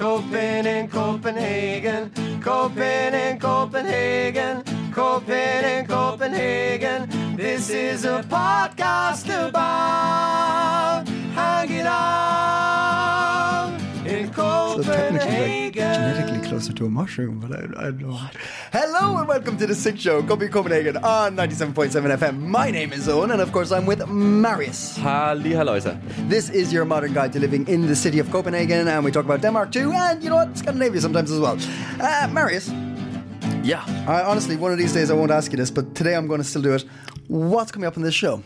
Copen Copenhagen, Copen Copenhagen, Copen Copenhagen. This is a podcast about hanging out in So technically, like, Copenhagen. genetically closer to a mushroom, but I, I don't know. Hello and welcome to the CiC Show, Copy Copenhagen on 97.7 FM. My name is Owen, and of course, I'm with Marius. Halli halløjsa. This is your modern guide to living in the city of Copenhagen, and we talk about Denmark too, and you know what, Scandinavia sometimes as well. Uh, Marius, Yeah. I, honestly, one of these days I won't ask you this, but today I'm going to still do it. What's coming up in this show?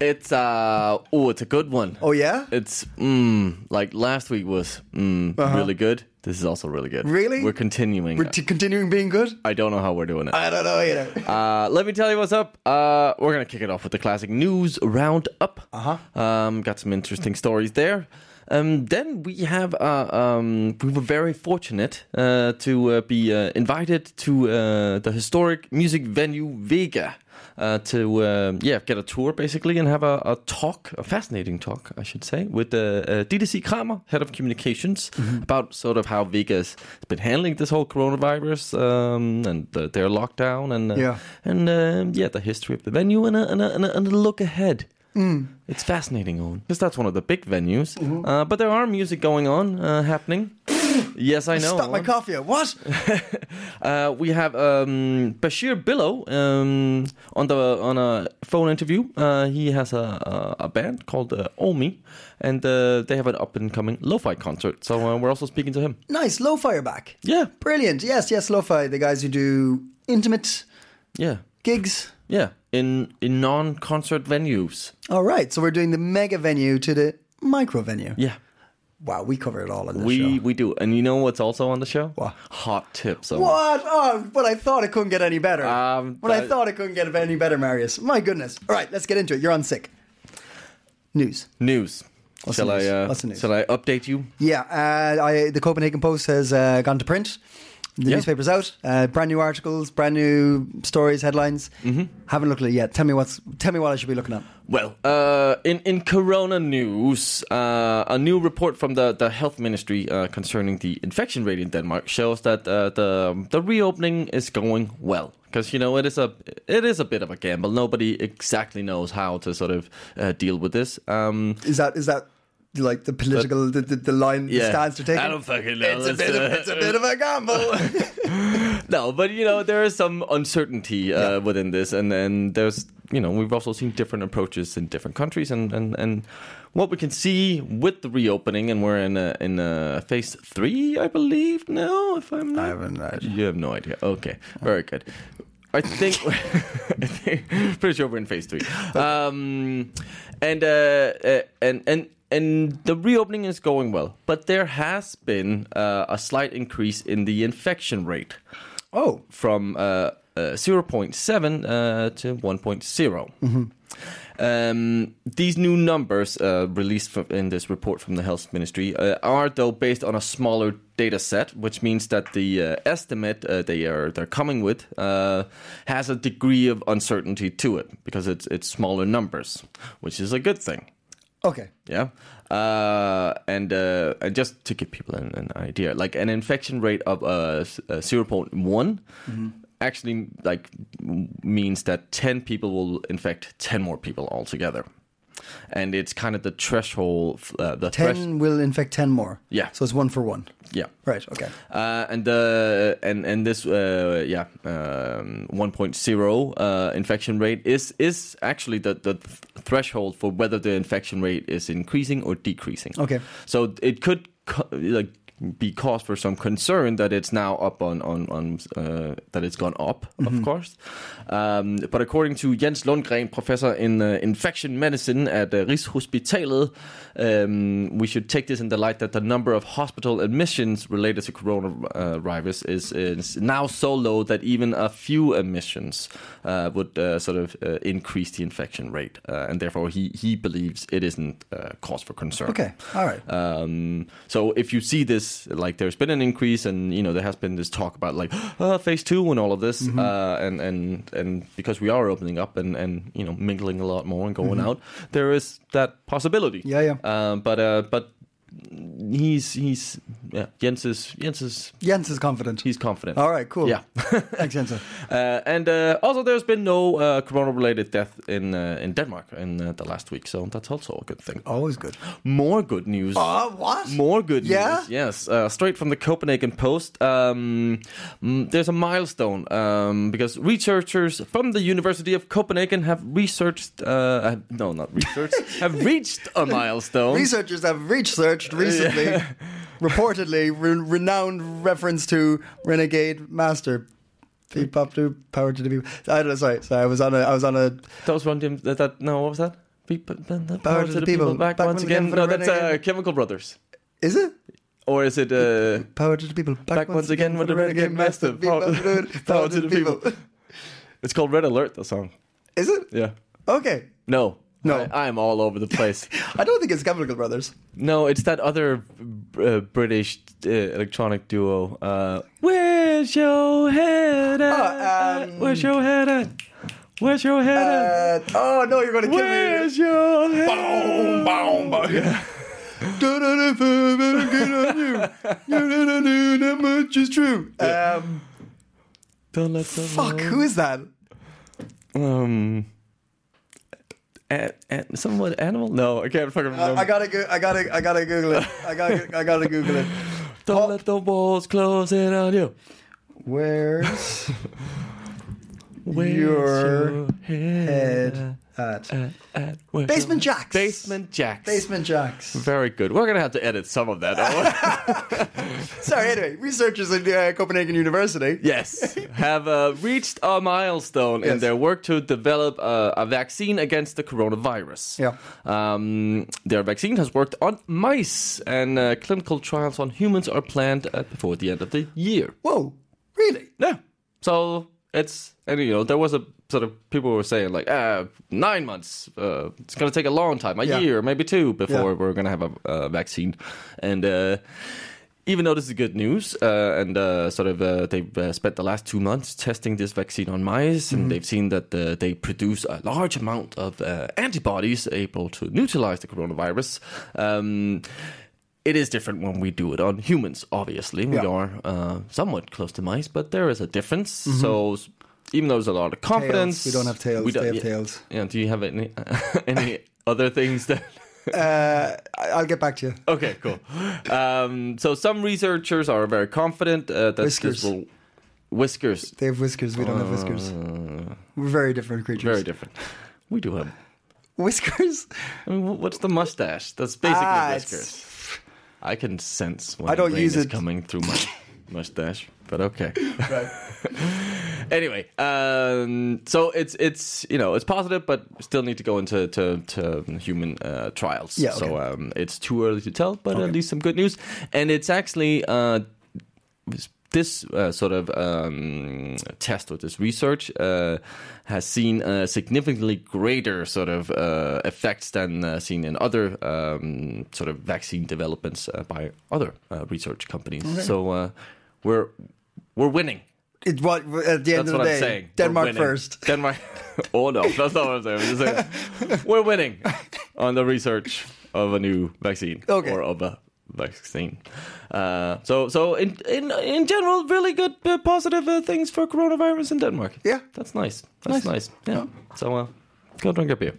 It's uh oh, it's a good one. Oh yeah, It's mm, like last week was mm, really good. This is also really good. Uh-huh. Really? We're continuing. we're t- continuing being good. I don't know how we're doing it. I don't know, either. Uh, let me tell you what's up. Uh, we're gonna kick it off with the classic news roundup. Uh Uh-huh. Um, got some interesting stories there. Um, then we have. Uh, um, we were very fortunate uh, to uh, be uh, invited to uh, the historic music venue Vega. Uh, to uh, yeah, get a tour basically and have a, a talk, a fascinating talk, I should say, with uh, uh, Ditte Sig Kramer, head of communications, about sort of how Vega's been handling this whole coronavirus um, and the, their lockdown and uh, Yeah. and um, yeah, the history of the venue and a, and a, and a, and a look ahead. It's fascinating, Owen, because that's one of the big venues. Uh, but there are music going on, uh, happening. yes, I know. Stop my coffee. What? Uh, we have um, Bashir Billow um, on the on a phone interview. Uh, he has a, a, a band called uh, OWMI, and uh, they have an up and coming lo-fi concert. So uh, we're also speaking to him. Nice, low fire back. Yeah, Brilliant. Yes, yes, Lo-Fi, the guys who do intimate yeah, gigs. yeah. In in non-concert venues. All right, so we're doing the mega venue to the micro venue. Yeah. Wow, we cover it all in this We show. we do, and you know what's also on the show? What? Hot tips. Owen. What? Oh, but I thought it couldn't get any better. Um, but I thought it couldn't get any better, Marius. My goodness. All right, let's get into it. You're on CiC. News. News. What's shall the news? I? Uh, the? Shall I update you? Yeah, uh, I, the Copenhagen Post has uh, gone to print. The Yeah. newspaper's out. Uh, brand new articles, brand new stories, headlines. Mm-hmm. Haven't looked at it yet. Tell me what's. Tell me what I should be looking at. Well, uh, in in Corona news, uh, a new report from the, the health ministry uh, concerning the infection rate in Denmark shows that uh, the the reopening is going well. Because you know it is a it is a bit of a gamble. Nobody exactly knows how to sort of uh, deal with this. Um, Is that is that like the political the, the, the line the Yeah. stance you're taking? I don't fucking know. It's a It's, bit of uh, it's a bit of a gamble. no, but you know there is some uncertainty uh, within this, and and there's you know we've also seen different approaches in different countries, and and and what we can see with the reopening, and we're in a, in a phase three, I believe. No, if I'm not, I haven't. You have no idea. Okay, very good. I think, I think pretty sure we're in phase three. Um, and uh, uh, and and and the reopening is going well, but there has been uh, a slight increase in the infection rate oh, from uh, uh, 0.7 uh, to 1.0. Um, these new numbers uh, released from, in this report from the health ministry uh, are, though, based on a smaller data set, which means that the uh, estimate uh, they are they're coming with uh, has a degree of uncertainty to it because it's it's smaller numbers, which is a good thing. Okay. Yeah. Uh, and uh, and just to give people an, an idea, like an infection rate of uh, uh, 0.1 actually like means that 10 people will infect 10 more people altogether. And it's kind of the threshold. Uh, the Ten thresh- will infect ten more. Yeah. So it's one for one. yeah. Right. Okay. Uh, and the and and this uh, yeah um, 1.0 uh, infection rate is is actually the the th- threshold for whether the infection rate is increasing or decreasing. Okay. So it could co- like be cause for some concern that it's now up on on on uh, that it's gone up, of course. Um, but according to Jens Lundgren, professor in uh, infection medicine at uh, Rigshospitalet, um, we should take this in the light that the number of hospital admissions related to coronavirus is is now so low that even a few admissions uh, would uh, sort of uh, increase the infection rate, uh, and therefore he he believes it isn't uh, cause for concern. Okay, all right. Um, so if you see this, like there's been an increase, and you know there has been this talk about like uh, phase two and all of this, Mm-hmm. uh, and and and because we are opening up and and you know mingling a lot more and going Mm-hmm. out, there is that possibility. Yeah, yeah. Um, but uh, but he's he's yeah Jens is Jens is Jens is confident. he's confident. All right, cool. Yeah. Thanks, Jens. Uh, and uh, also, there's been no uh, corona-related death in uh, in Denmark in uh, the last week, so that's also a good thing. Always good. More good news. Oh, what? More good Yeah? news. Yes, uh, straight from the Copenhagen Post. Um, mm, there's a milestone um, because researchers from the University of Copenhagen have researched. Uh, no, not researched. have reached a milestone. Researchers have researched recently, reportedly, re- renowned reference to Renegade Master. Beep up to power to the people. I don't know. Sorry, sorry. I was on a. I was on a. that was one. That, that no, what was that? Be- b- b- the Power to the people. Back, Back once again again. No, that's uh. Chemical Brothers. Is it Or is it? Uh, power to the people? Back once again with the Renegade Master. Beep up to- Power to the people. it's called Red Alert. The song. Is it? Yeah. Okay. No. No. I, I'm all over the place. I don't think it's Chemical Brothers. no, it's that other uh, British uh, electronic duo. Uh, Where's your head at? Oh, um, Where's your head at? Where's your head at? Oh no, you're going to kill Where's me. Where's your head? Boom, boom, boom. That much is true. Um, Don't let fuck, who is that? Um. An, an, somewhat animal? No, I can't fucking remember. I gotta, go, I gotta, I gotta Google it. I gotta, I gotta Google it. Don't let the walls close in on you. Where's Where's Your head at? at? At? Where's Basement Jaxx. Basement Jaxx. Basement Jaxx. Very good. We're gonna have to edit some of that. out. Sorry. Anyway, researchers at uh, Copenhagen University. yes, have uh, reached a milestone in their work to develop uh, a vaccine against the coronavirus. Yeah. Um, their vaccine has worked on mice, and uh, clinical trials on humans are planned uh, before the end of the year. Whoa, really? Yeah. So it's and you know there was a sort of people were saying like ah nine months uh, it's gonna take a long time a Yeah. year maybe two before Yeah. we're gonna have a, a vaccine and. uh even though this is good news, uh, and uh, sort of uh, they've uh, spent the last two months testing this vaccine on mice, and they've seen that uh, they produce a large amount of uh, antibodies able to neutralize the coronavirus. Um, it is different when we do it on humans. Obviously, we Yeah. are uh, somewhat close to mice, but there is a difference. So s- even though there's a lot of confidence, Tails. We don't have tails. we don't- they have yeah, tails. Yeah. Do you have any any other things that? Uh, I'll get back to you. Okay, cool. Um, so some researchers are very confident uh, that Whiskers. this will whiskers. They have whiskers. We don't have whiskers. We're very different creatures. Uh, Very different. We do have. Whiskers? I mean, what's the mustache? That's basically Ah, it's- whiskers. I can sense when I don't use is it. coming through my mustache, but okay. Right. anyway, um, so it's it's you know it's positive, but still need to go into to, to human uh, trials. Yeah, okay. So um, it's too early to tell, but at least some good news. And it's actually uh, this uh, sort of um, test or this research uh, has seen uh, significantly greater sort of uh, effects than uh, seen in other um, sort of vaccine developments uh, by other uh, research companies. So uh, we're we're winning. It, what, at the end That's of the I'm day, saying. We're Denmark first. Denmark. oh no, that's not what I'm saying. I'm saying we're winning on the research of a new vaccine Okay. or of a vaccine. Uh, so, so in in in general, really good, uh, positive uh, things for coronavirus in Denmark. Yeah. that's nice. That's Nice. nice. Yeah. So, uh, go drink a beer.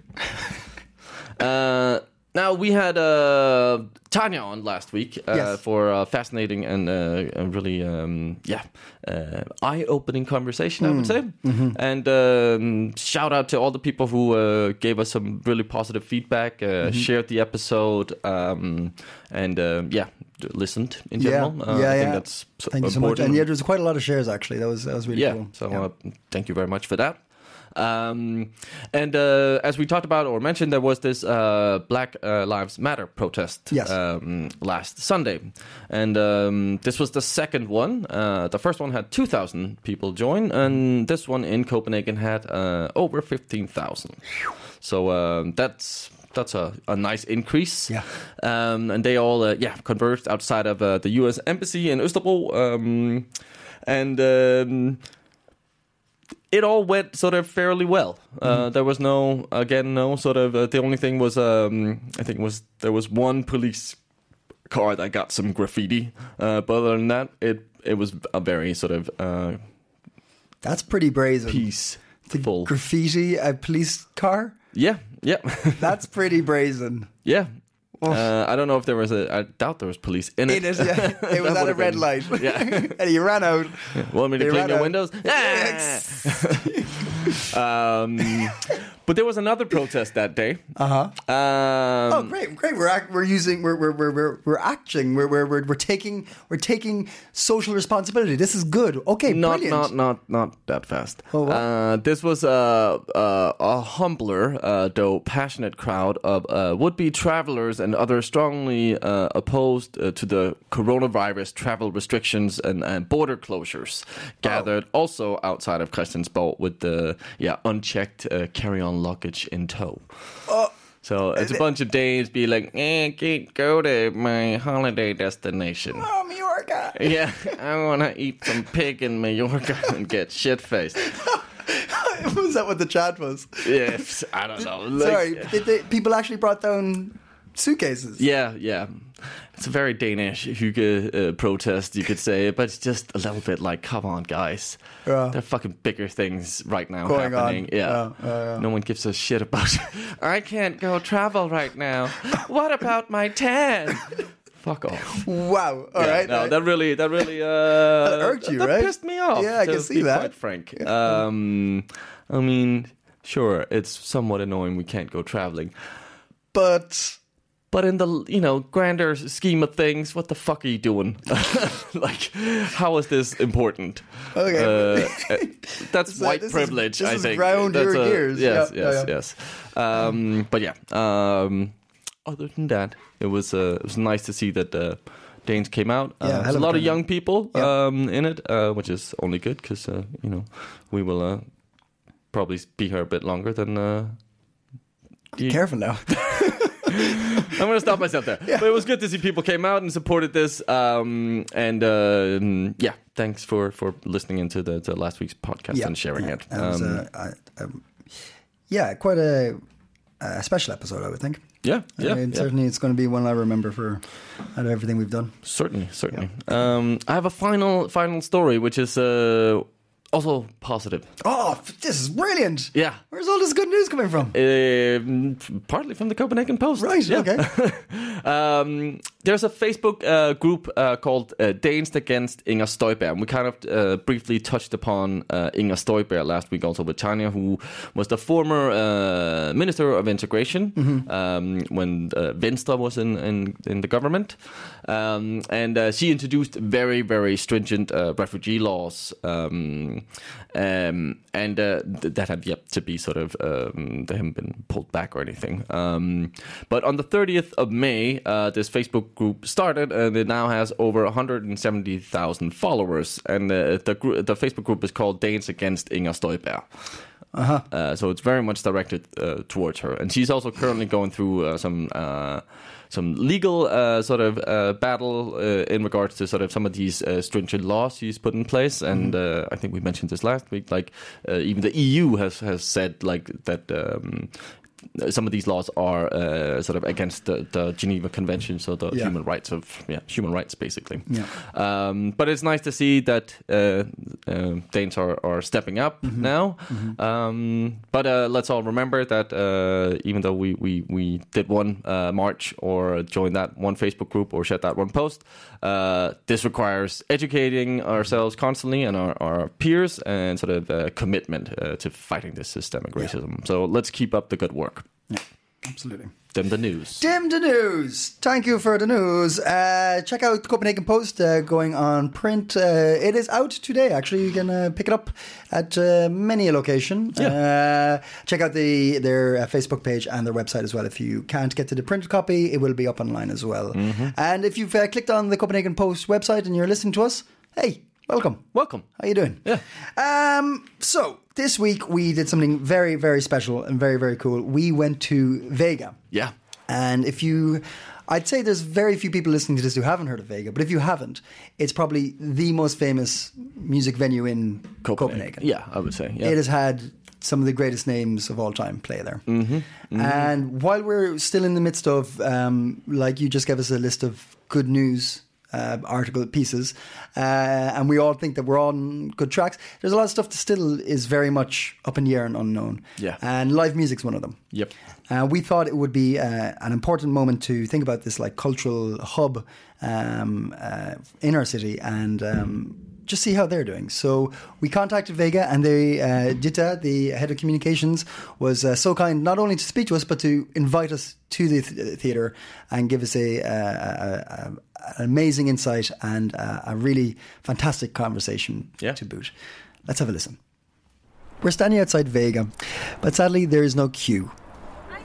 uh, now we had uh, Tanya on last week uh, Yes. for a fascinating and uh, a really, um, yeah, uh, eye-opening conversation, I would say. And um, shout out to all the people who uh, gave us some really positive feedback, uh, shared the episode, um, and uh, yeah, listened in Yeah, general. Uh, yeah, I think yeah. that's so Thank you so much. And yeah, there was quite a lot of shares actually. That was that was really yeah. cool. So Uh, thank you very much for that. Um, and uh, as we talked about or mentioned, there was this uh, Black uh, Lives Matter protest Yes. um, last Sunday, and um, this was the second one. Uh, the first one had two thousand people join, and this one in Copenhagen had uh, over fifteen thousand. So um, that's that's a, a nice increase. Yeah. Um, and they all uh, yeah converged outside of uh, the U.S. embassy in Istanbul. Um, and um, it all went sort of fairly well. Uh, there was no, again, no sort of. Uh, the only thing was, um, I think, was there was one police car that got some graffiti. Uh, but other than that, it it was a very sort of uh, That's pretty brazen. peaceful. Graffiti a police car. yeah, yeah, That's pretty brazen. yeah. Uh, I don't know if there was a. I doubt there was police in it. It is. Yeah, it was at a red been- light. Yeah. and he ran out. Want me to clean your out. windows? um, but there was another protest that day. Uh huh. Um, Oh, great, great. We're act, we're using we're we're we're we're, we're acting. We're, we're we're we're taking we're taking social responsibility. This is good. Okay, not brilliant. not not not that fast. Oh, uh, this was a a, a humbler, uh, though passionate crowd of uh, would-be travelers and others strongly uh, opposed uh, to the coronavirus travel restrictions and, and border closures. Gathered also outside of Christiansborg with the yeah unchecked uh, carry-on luggage in tow. So it's a bunch of Danes be like, eh, I can't go to my holiday destination. Oh, Mallorca. Yeah, I want to eat some pig in Mallorca and get shit faced. was that what the chat was? Yes, I don't know. like- Sorry, they, people actually brought their own suitcases. Yeah, yeah. It's a very Danish Hygge uh, protest, you could say, but it's just a little bit like, come on, guys. Yeah. There are fucking bigger things right now Going on. happening. Yeah. Yeah, yeah, yeah. No one gives a shit about I can't go travel right now. What about my tan? Fuck off. Wow. All Yeah, right. No, right. that really, that really, uh, that irked you, that right? pissed me off. Yeah, I can see that. Quite frank. Um, I mean, sure, it's somewhat annoying we can't go traveling, but but in the you know grander scheme of things, what the fuck are you doing? like, how is this important? Okay. Uh, uh, that's So white is- privilege. this I is think. ground That's your a- gears. Yes, Yeah, yes, yeah, yes. Um, but yeah. Um, other than that, it was uh, it was nice to see that uh, Danes came out. Uh, Yeah, there's a lot of young people Yeah. um, in it, uh, which is only good because uh, you know we will uh, probably be here a bit longer than. Uh, careful now. I'm gonna stop myself there. But it was good to see people came out and supported this. Um, and uh, yeah, thanks for for listening into the, to last week's podcast and sharing yeah. it. Was, Um, uh, I, um, yeah, quite a, a special episode, I would think. yeah, I yeah, mean, yeah. certainly it's going to be one I remember for out of everything we've done. certainly, certainly. Um, I have a final final story, which is uh, also positive. Oh, this is brilliant! Yeah. Where's all this good news coming from? Um, partly from the Copenhagen Post. Right. Yeah. Okay. um, there's a Facebook uh, group uh, called uh, Danes Against Inger Støjberg. We kind of uh, briefly touched upon uh, Inger Støjberg last week also with Tanya, who was the former uh, Minister of Integration um, when uh, Venstre was in, in, in the government. Um, and uh, she introduced very, very stringent uh, refugee laws. Um, um, and uh, th- that have yet to be sort of, um, they haven't been pulled back or anything. Um, but on the 30th of May, uh, this Facebook group started, and it now has over 170,000 followers. And uh, the gr- the Facebook group is called Danes Against Inger Støjberg. Uh, so it's very much directed uh, towards her, and she's also currently going through uh, some uh, some legal uh, sort of uh, battle uh, in regards to sort of some of these uh, stringent laws she's put in place. And uh, I think we mentioned this last week. Like uh, even the EU has has said like that. Um, some of these laws are uh, sort of against the, the Geneva Convention, so the Yeah. human rights of yeah human rights basically. Yeah. Um, but it's nice to see that uh, uh, Danes are, are stepping up Mm-hmm. now. Um, but uh, let's all remember that uh, even though we, we, we did one uh, march or joined that one Facebook group or shared that one post, uh, this requires educating ourselves constantly and our, our peers and sort of commitment uh, to fighting this systemic racism. So let's keep up the good work. Yeah, absolutely. Dim the news. Dim the news. Thank you for the news. Uh, check out the Copenhagen Post uh, going on print. Uh, it is out today. Actually, you can uh, pick it up at uh, many a location. Uh, check out the their uh, Facebook page and their website as well. If you can't get to the printed copy, it will be up online as well. And if you've uh, clicked on the Copenhagen Post website and you're listening to us, hey, welcome. Welcome. How you doing? Yeah. Um. So this week we did something very, very special and very, very cool. We went to Vega. Yeah. And if you, I'd say there's very few people listening to this who haven't heard of Vega, but if you haven't, it's probably the most famous music venue in Copenhagen. Yeah, I would say. Yeah. It has had some of the greatest names of all time play there. Mm-hmm. And while we're still in the midst of, um, like you just gave us a list of good news uh, article pieces, uh, and we all think that we're on good tracks. There's a lot of stuff that still is very much up in the air and unknown. Yeah. And live music's one of them. Yep. Uh, we thought it would be uh, an important moment to think about this like cultural hub um, uh, in our city and um, just see how they're doing. So we contacted Vega, and they uh, Ditte, the head of communications, was uh, so kind not only to speak to us but to invite us to the th- theater and give us a, uh, a, a, an amazing insight and uh, a really fantastic conversation Yeah. to boot. Let's have a listen. We're standing outside Vega, but sadly there is no queue.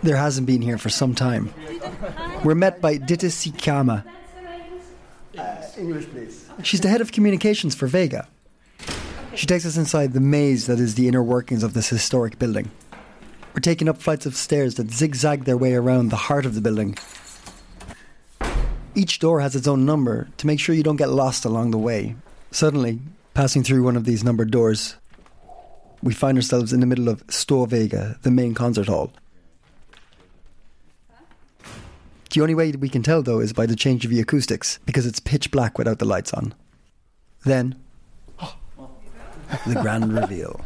There hasn't been here for some time. We're met by Ditte Sig Kramer. English, please. She's the head of communications for Vega. She takes us inside the maze that is the inner workings of this historic building. We're taking up flights of stairs that zigzag their way around the heart of the building. Each door has its own number to make sure you don't get lost along the way. Suddenly, passing through one of these numbered doors, we find ourselves in the middle of Stor Vega, the main concert hall. The only way we can tell, though, is by the change of the acoustics, because it's pitch black without the lights on. Then, the grand reveal.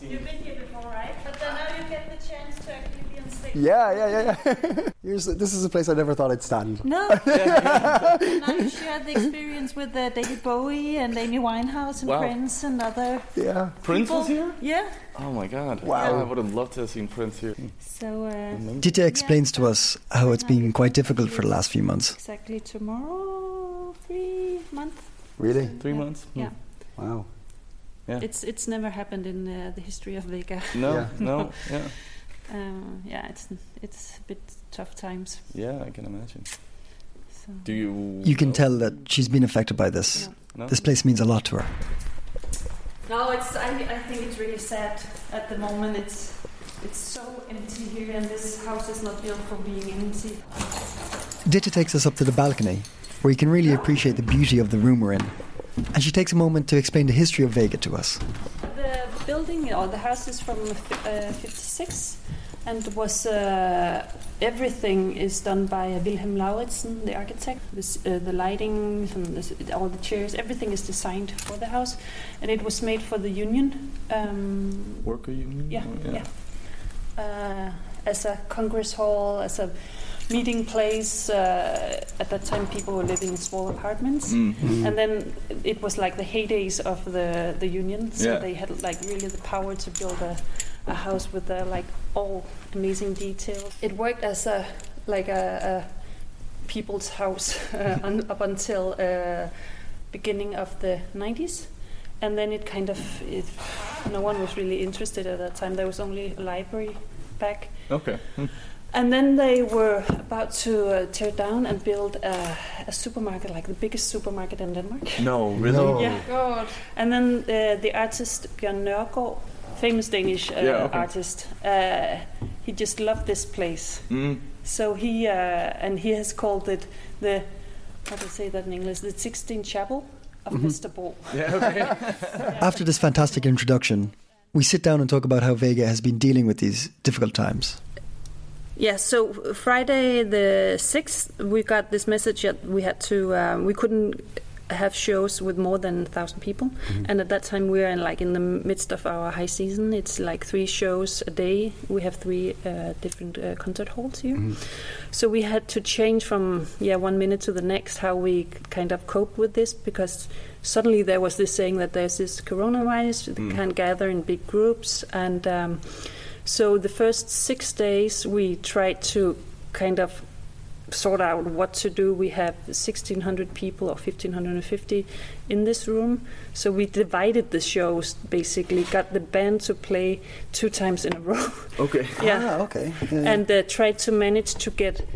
You've been here before, right? But then now you get the chance to actually be on stage. Yeah, yeah, yeah, yeah. Here's, this is a place I never thought I'd stand. No. now you share the experience with uh, David Bowie and Amy Winehouse and Wow. Prince and other Yeah. Prince people. was here? Yeah. Oh my god. Wow. Yeah, I would have loved to have seen Prince here. So uh, Ditte explains to us how it's been quite difficult for the last few months. exactly tomorrow, three months. Really? Three months? Hmm. Yeah. Wow. Yeah. It's it's never happened in uh, the history of Vega. No, Yeah. no, yeah. Um, yeah, it's it's a bit tough times. Yeah, I can imagine. So. Do you You can know? tell that she's been affected by this. No? This place means a lot to her. No, it's. I, I think it's really sad at the moment. It's it's so empty here, and this house is not built for being empty. Ditte takes us up to the balcony, where you can really appreciate the beauty of the room we're in. And she takes a moment to explain the history of Vega to us. The building or the house is from uh, 56 and was uh, everything is done by uh, Vilhelm Lauritzen, the architect. This, uh, the lighting, some, this, all the chairs, everything is designed for the house, and it was made for the union. Um, Worker union? yeah, Or- yeah. Uh, as a congress hall, as a meeting place. Uh, at that time, people were living in small apartments. Mm. And then it was like the heydays of the, the union. So Yeah. they had like really the power to build a, a house with uh, like all amazing details. It worked as a like a, a people's house uh, un, up until uh, beginning of the 90s. And then it kind of, it, no one was really interested at that time. There was only a library back. Okay. Hmm. And then they were about to uh, tear down and build a, a supermarket, like the biggest supermarket in Denmark. No, really? No. Yeah. God. And then uh, the artist Bjørn Nørgaard, famous Danish uh, Yeah, okay. artist, uh, he just loved this place. Mm. So he uh, and he has called it the how do I say that in English? The Sistine Chapel of Mm-hmm. Mr. Bo. Yeah, okay. After this fantastic introduction, we sit down and talk about how Vega has been dealing with these difficult times. Yeah, so Friday the sixth, we got this message that we had to, um, we couldn't have shows with more than a thousand people, Mm-hmm. and at that time we were in like in the midst of our high season. It's like three shows a day. We have three uh, different uh, concert halls here, Mm-hmm. so we had to change from yeah one minute to the next how we kind of cope with this because suddenly there was this saying that there's this coronavirus, they can't gather in big groups, and um, so the first six days we tried to kind of sort out what to do. We have 1,600 people or 1,550 in this room. So we divided the shows basically, got the band to play two times in a row. Okay. yeah. Ah, okay. Yeah, yeah. And uh, tried to manage to get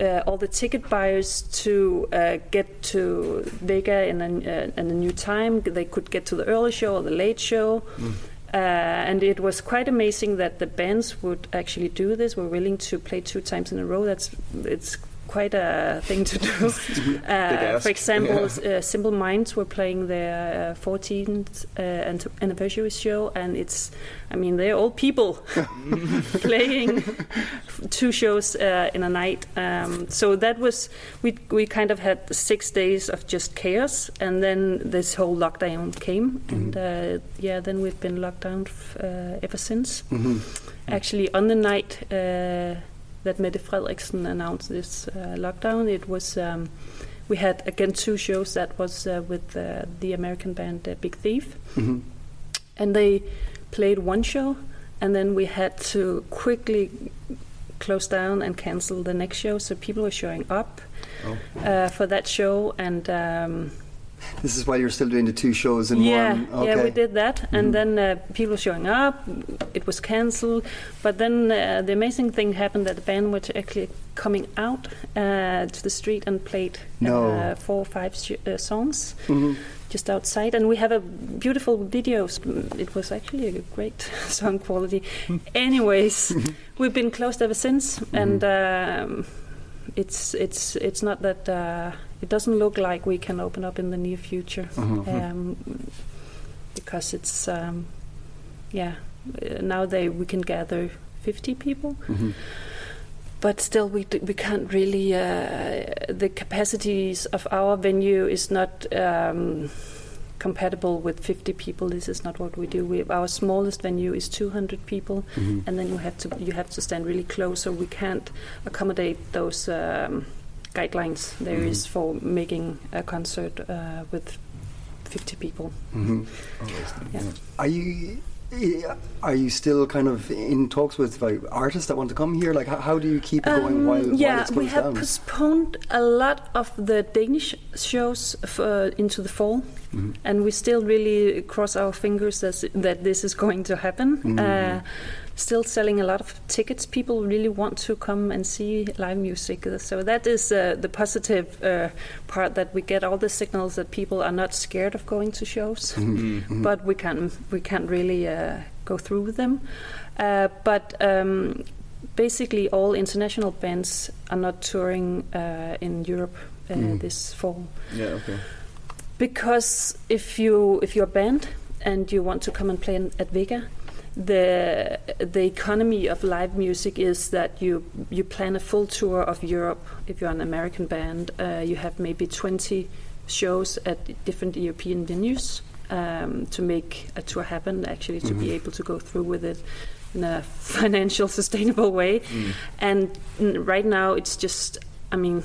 uh, all the ticket buyers to uh, get to Vega in a, uh, in a new time. They could get to the early show or the late show. Uh, and it was quite amazing that the bands would actually do this. Were willing to play two times in a row. That's it's quite a thing to do. uh, for example, uh, Simple Minds were playing their uh, 14th uh, ant- anniversary show, and it's, I mean, they're all people playing two shows uh, in a night. Um, so that was we we kind of had six days of just chaos, and then this whole lockdown came, and uh, yeah, then we've been locked down f- uh, ever since. Actually, on the night. That Mette Frederiksen announced this uh, lockdown. It was um, we had again two shows. That was uh, with uh, the American band uh, Big Thief, Mm-hmm. and they played one show, and then we had to quickly close down and cancel the next show. So people were showing up uh, for that show, and um, This is why you're still doing the two shows in yeah, one. Okay. Mm-hmm. yeah, we did that, and then uh, people showing up. It was cancelled, but then uh, the amazing thing happened that the band was actually coming out uh, to the street and played No. uh, four or five sh- uh, songs Mhm. just outside, and we have a beautiful video. It was actually a great sound quality. Anyways, we've been closed ever since, and um, it's it's it's not that uh, it doesn't look like we can open up in the near future um, because it's um, yeah uh, now they we can gather 50 people. Mhm. but still we d- we can't really uh, the capacities of our venue is not um, compatible with 50 people. This is not what we do. We our smallest venue is 200 people Mhm. and then you have to you have to stand really close so we can't accommodate those um, guidelines there is for making a concert uh, with 50 people Mhm. yeah. Are you eh, are you still kind of in talks with like, artists that want to come here? Like, how, how do you keep it going Um, while, while yeah, it's we have down? postponed a lot of the Danish shows f- uh, into the fall, Mhm. and we still really cross our fingers as, that this is going to happen. Mhm. Uh, still selling a lot of tickets. People really want to come and see live music, so that is uh, the positive uh, part that we get all the signals that people are not scared of going to shows Mhm. but we can't we can't really uh, go through with them. Uh, but um, basically, all international bands are not touring uh, in Europe uh, Mm. this fall Yeah. Okay. because if you if you're a band and you want to come and play in, at Vega. The the economy of live music is that you you plan a full tour of Europe. If you're an American band, uh, you have maybe 20 shows at different European venues um, to make a tour happen. Actually, to be able to go through with it in a financial, sustainable way. And mm, right now, it's just. I mean,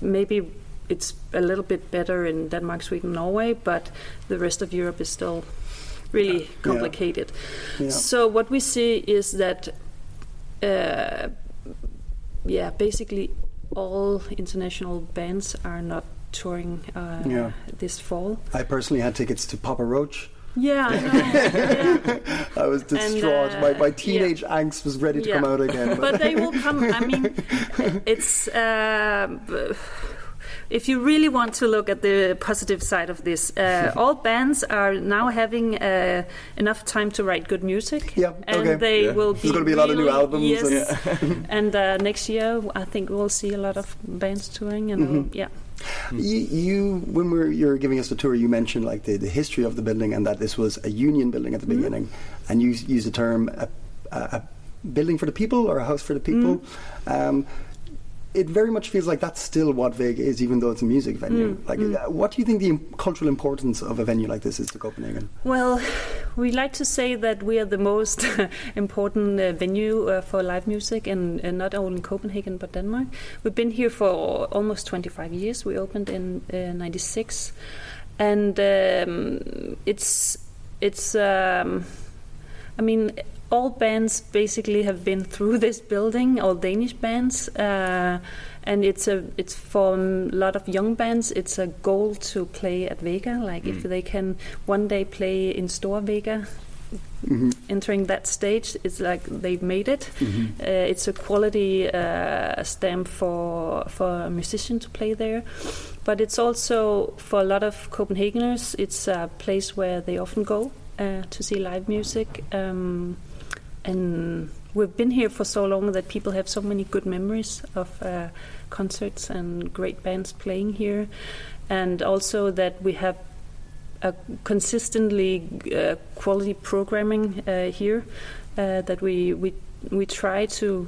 maybe it's a little bit better in Denmark, Sweden, Norway, but the rest of Europe is still really complicated. Yeah. So what we see is that, uh, yeah, basically all international bands are not touring uh, Yeah. this fall. I personally had tickets to Papa Roach. Yeah, I yeah. I was distraught. uh, my, my yeah. teenage angst was ready to Yeah. come out again. but they will come. I mean, it's. Uh, if you really want to look at the positive side of this, uh, all bands are now having uh, enough time to write good music. Yeah, and okay. they Yeah. will There's gonna be a lot of new really- albums and- Yes, and uh, next year I think we'll see a lot of bands touring, and Mm-hmm. yeah, You, you when we were, you were giving us the tour, you mentioned like the, the history of the building and that this was a union building at the beginning, and you used the term a, a, a building for the people or a house for the people. Um, it very much feels like that's still what Vega is, even though it's a music venue. Like, uh, what do you think the im- cultural importance of a venue like this is to Copenhagen? Well, we like to say that we are the most important uh, venue uh, for live music, and, and not only in Copenhagen but Denmark. We've been here for almost 25 years. We opened in '96, and um, it's it's. Um, I mean, all bands basically have been through this building, all Danish bands, uh, and it's a it's for a lot of young bands. It's a goal to play at Vega. Like if they can one day play in Store Vega, entering that stage, it's like they've made it. Uh, it's a quality uh, stamp for for a musician to play there. But it's also for a lot of Copenhageners. It's a place where they often go uh, to see live music. Um, and we've been here for so long that people have so many good memories of uh, concerts and great bands playing here, and also that we have a consistently uh, quality programming uh, here uh, that we we we try to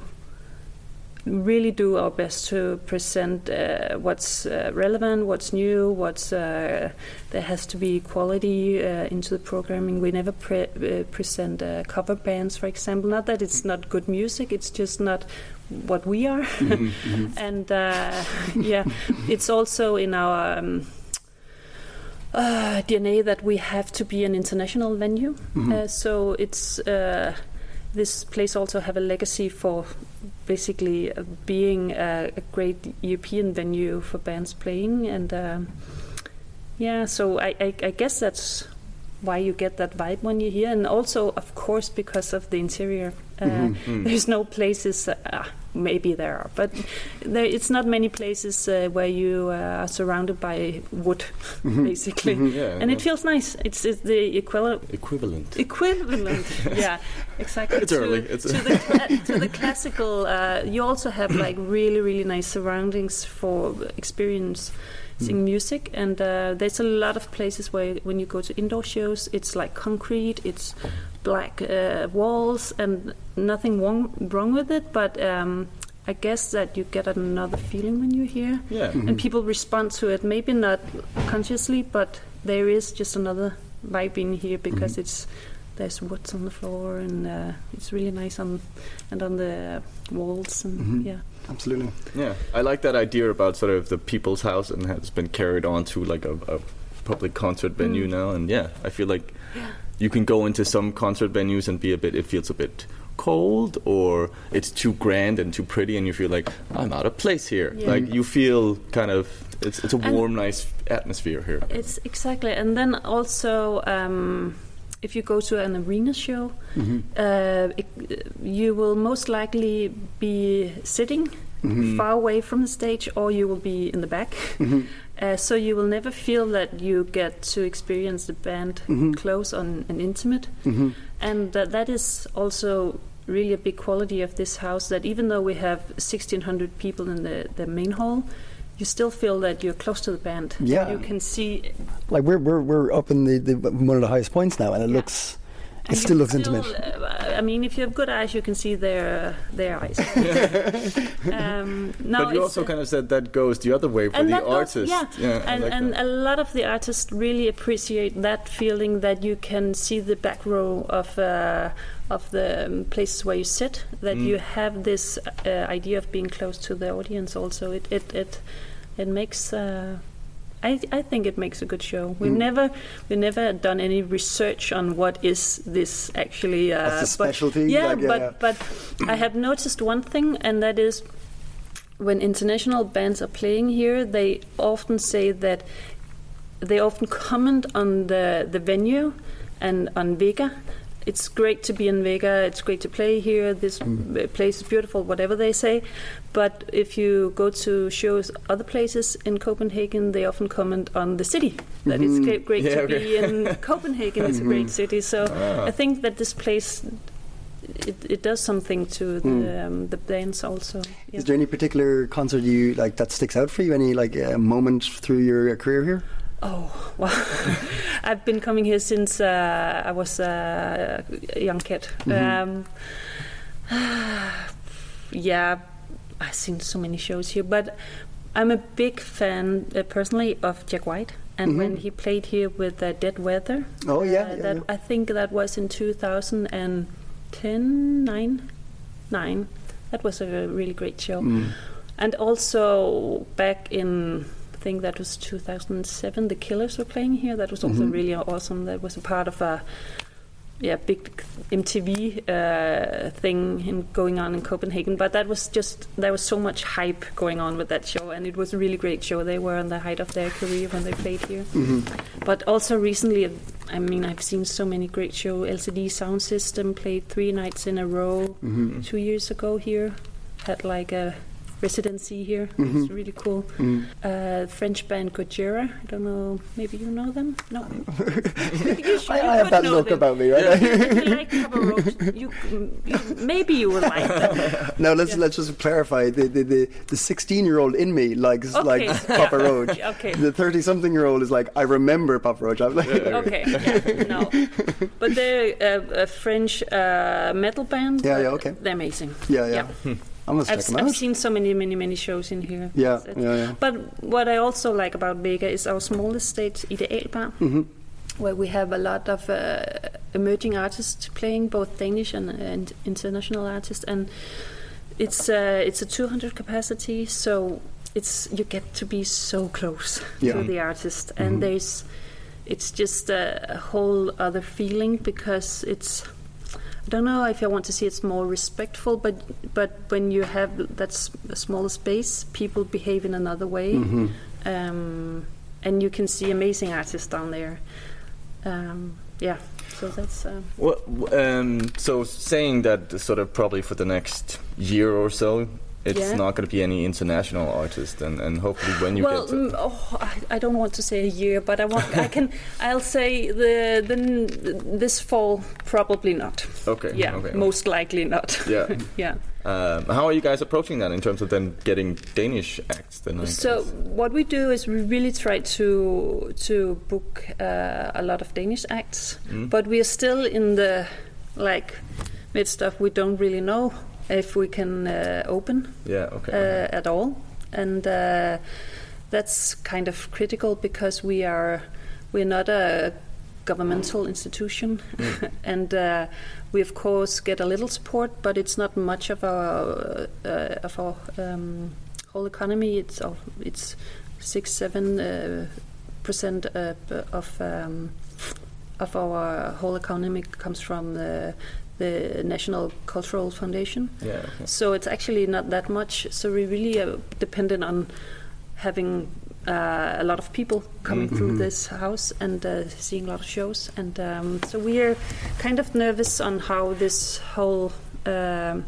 really do our best to present uh, what's uh, relevant, what's new, what's uh, there has to be quality uh, into the programming. We never pre- uh, present uh, cover bands, for example. Not that it's not good music; it's just not what we are. and uh, yeah, it's also in our. Um, uh, DNA that we have to be an international venue, uh, so it's this place also have a legacy for basically uh, being a, a great European venue for bands playing, and um, yeah, so I, I, I guess that's why you get that vibe when you're here, and also of course because of the interior. Uh, There's no places. Uh, maybe there are, but there, it's not many places uh, where you uh, are surrounded by wood, basically, Yeah, and it feels nice. It's, it's the equivalent Equivalent. equivalent yeah exactly. It's to, early, it's- to, the, cla- to the classical uh, you also have like really really nice surroundings for experience experiencing music and uh, there's a lot of places where when you go to indoor shows it's like concrete it's black uh, walls and nothing wrong, wrong with it but um, I guess that you get another feeling when you're here. Yeah. and people respond to it. Maybe not consciously but there is just another vibe in here because it's there's woods on the floor and uh, it's really nice on and on the walls and yeah. Absolutely. Yeah, I like that idea about sort of the people's house and has been carried on to like a, a public concert venue now. And yeah, I feel like you can go into some concert venues and be a bit. It feels a bit cold or it's too grand and too pretty, and you feel like I'm out of place here. Yeah. Like you feel kind of it's it's a And- warm, nice atmosphere here. it's exactly and then also um, if you go to an arena show uh, it, you will most likely be sitting far away from the stage or you will be in the back uh, so you will never feel that you get to experience the band close on and intimate and that that is also really a big quality of this house that even though we have 1600 people in the, the main hall you still feel that you're close to the band Yeah. you can see Like we're we're we're up in the, the one of the highest points now, and it Yeah. looks it still looks still, intimate. uh, I mean, if you have good eyes, you can see their their eyes. um, no, but you it's- also kind of said that goes the other way for the that goes- artist. yeah, and like and that. a lot of the artists really appreciate that feeling that you can see the back row of uh, of the um, places where you sit. That Mm. you have this uh, idea of being close to the audience. Also, it it it it makes. Uh, I, I think it makes a good show. We've never we've never done any research on what is this actually. Uh, the but- specialty? Yeah, Like, but yeah. but I have noticed one thing, and that is when international bands are playing here, they often say that they often comment on the the venue and on Vega. It's great to be in Vega. It's great to play here. This Mm. place is beautiful. Whatever they say, but if you go to shows other places in Copenhagen, they often comment on the city. That it's great, great Yeah, to okay. be in Copenhagen. It's a great city. So I think that this place it, it does something to the um, the bands also. Yeah. Is there any particular concert you like that sticks out for you? Any like uh, moment through your career here? Oh, well, I've been coming here since uh, I was uh, a young kid. Um, yeah, I've seen so many shows here, but I'm a big fan uh, personally of Jack White. And when he played here with uh, Dead Weather, Oh yeah, uh, yeah, that yeah. I think that was in 2010, nine, nine. That was a really great show. Mm. And also back in, think that was 2007, the Killers were playing here. That was also Mhm. really awesome. That was a part of a yeah big MTV uh, thing in, going on in Copenhagen. But that was just there was so much hype going on with that show, and it was a really great show. They were on the height of their career when they played here. Mm-hmm. But also recently, I mean, I've seen so many great shows. LCD Soundsystem played three nights in a row Mm-hmm. two years ago here. Had like a residency here. Mhm. It's really cool. Mm. Uh, French band Gojira. I don't know. Maybe you know them. No. you should, I, I have that look them. about me, right? you like you, you maybe you would like them. now let's Yeah. let's just clarify. The the the, the sixteen year old in me likes Okay, likes yeah. Papa Roach. Okay. The thirty something year old is like I remember Papa Roach. I'm like, Okay, yeah, no, but they're uh, a French uh, metal band. Yeah, yeah, okay. They're amazing. yeah, yeah. I must I've, check them I've seen so many, many, many shows in here. Yeah, yeah, yeah. But what I also like about Vega is our smallest stage, Idealbar, Mhm. where we have a lot of uh, emerging artists playing, both Danish and, and international artists, and it's uh, it's a 200 capacity, so it's you get to be so close Yeah. to the artist, and there's it's just a, a whole other feeling because it's I don't know if I want to see it's more respectful, but but when you have that s- smaller space, people behave in another way, Mhm. um, and you can see amazing artists down there. Um, yeah, so that's uh, Well, um, so saying that sort of probably for the next year or so, it's Yeah. not going to be any international artist, and, and hopefully when you well. get to, mm, oh, I, I don't want to say a year, but I want. I can. I'll say the the this fall probably not. okay, Yeah, okay, most likely not. yeah. yeah. Um, how are you guys approaching that in terms of then getting Danish acts? Then So what we do is we really try to to book uh, a lot of Danish acts, Mm. but we are still in the like midst of we don't really know if we can uh, open yeah, okay, uh, at all, and uh, that's kind of critical because we are we're not a governmental institution, and uh, we of course get a little support, but it's not much of our uh, of our um, whole economy. It's of it's six seven uh, percent uh, of um, of our whole economy comes from the the National Cultural Foundation. yeah, okay. So it's actually not that much. So we really are dependent on having uh, a lot of people coming through this house and uh, seeing a lot of shows. And um, so we are kind of nervous on how this whole um,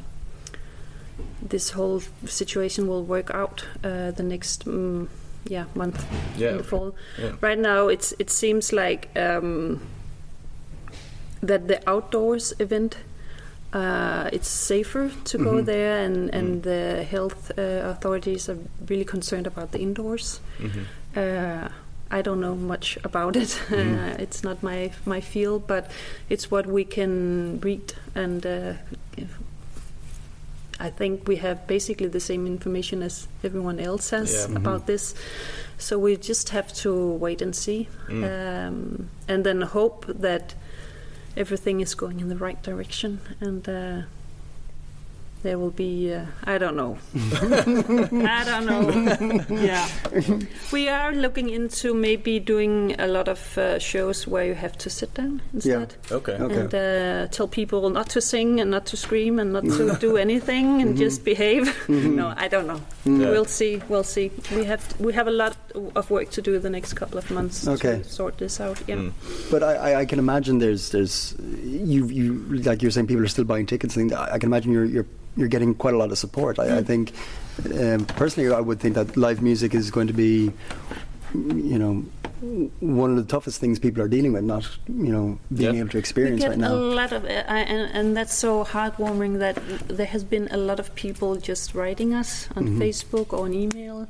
this whole situation will work out uh, the next um, yeah month Yeah, in the fall. Yeah. Right now, it's it seems like um, that the outdoors event uh, it's safer to go Mhm. there, and and the health uh, authorities are really concerned about the indoors. Mhm. Uh, I don't know much about it. Uh, it's not my my field, but it's what we can read, and uh, I think we have basically the same information as everyone else has Yeah. Mhm. about this. So we just have to wait and see, Mm. um, and then hope that everything is going in the right direction, and uh, there will be. Uh, I don't know. I don't know. yeah, we are looking into maybe doing a lot of uh, shows where you have to sit down instead. Okay. Okay. And uh, tell people not to sing and not to scream and not to do anything Mm-hmm. and just behave. no, I don't know. Yeah. We'll see. We'll see. We have we have a lot of work to do the next couple of months Okay. to sort this out. Yeah. Mm. But I, I, I can imagine there's there's you you like you're saying people are still buying tickets. And. I I can imagine you're you're you're getting quite a lot of support. I, I think um, personally I would think that live music is going to be you know one of the toughest things people are dealing with, not you know being Yeah. able to we experience get right now. a lot of, uh, and, and that's so heartwarming that there has been a lot of people just writing us on Mm-hmm. Facebook or an email.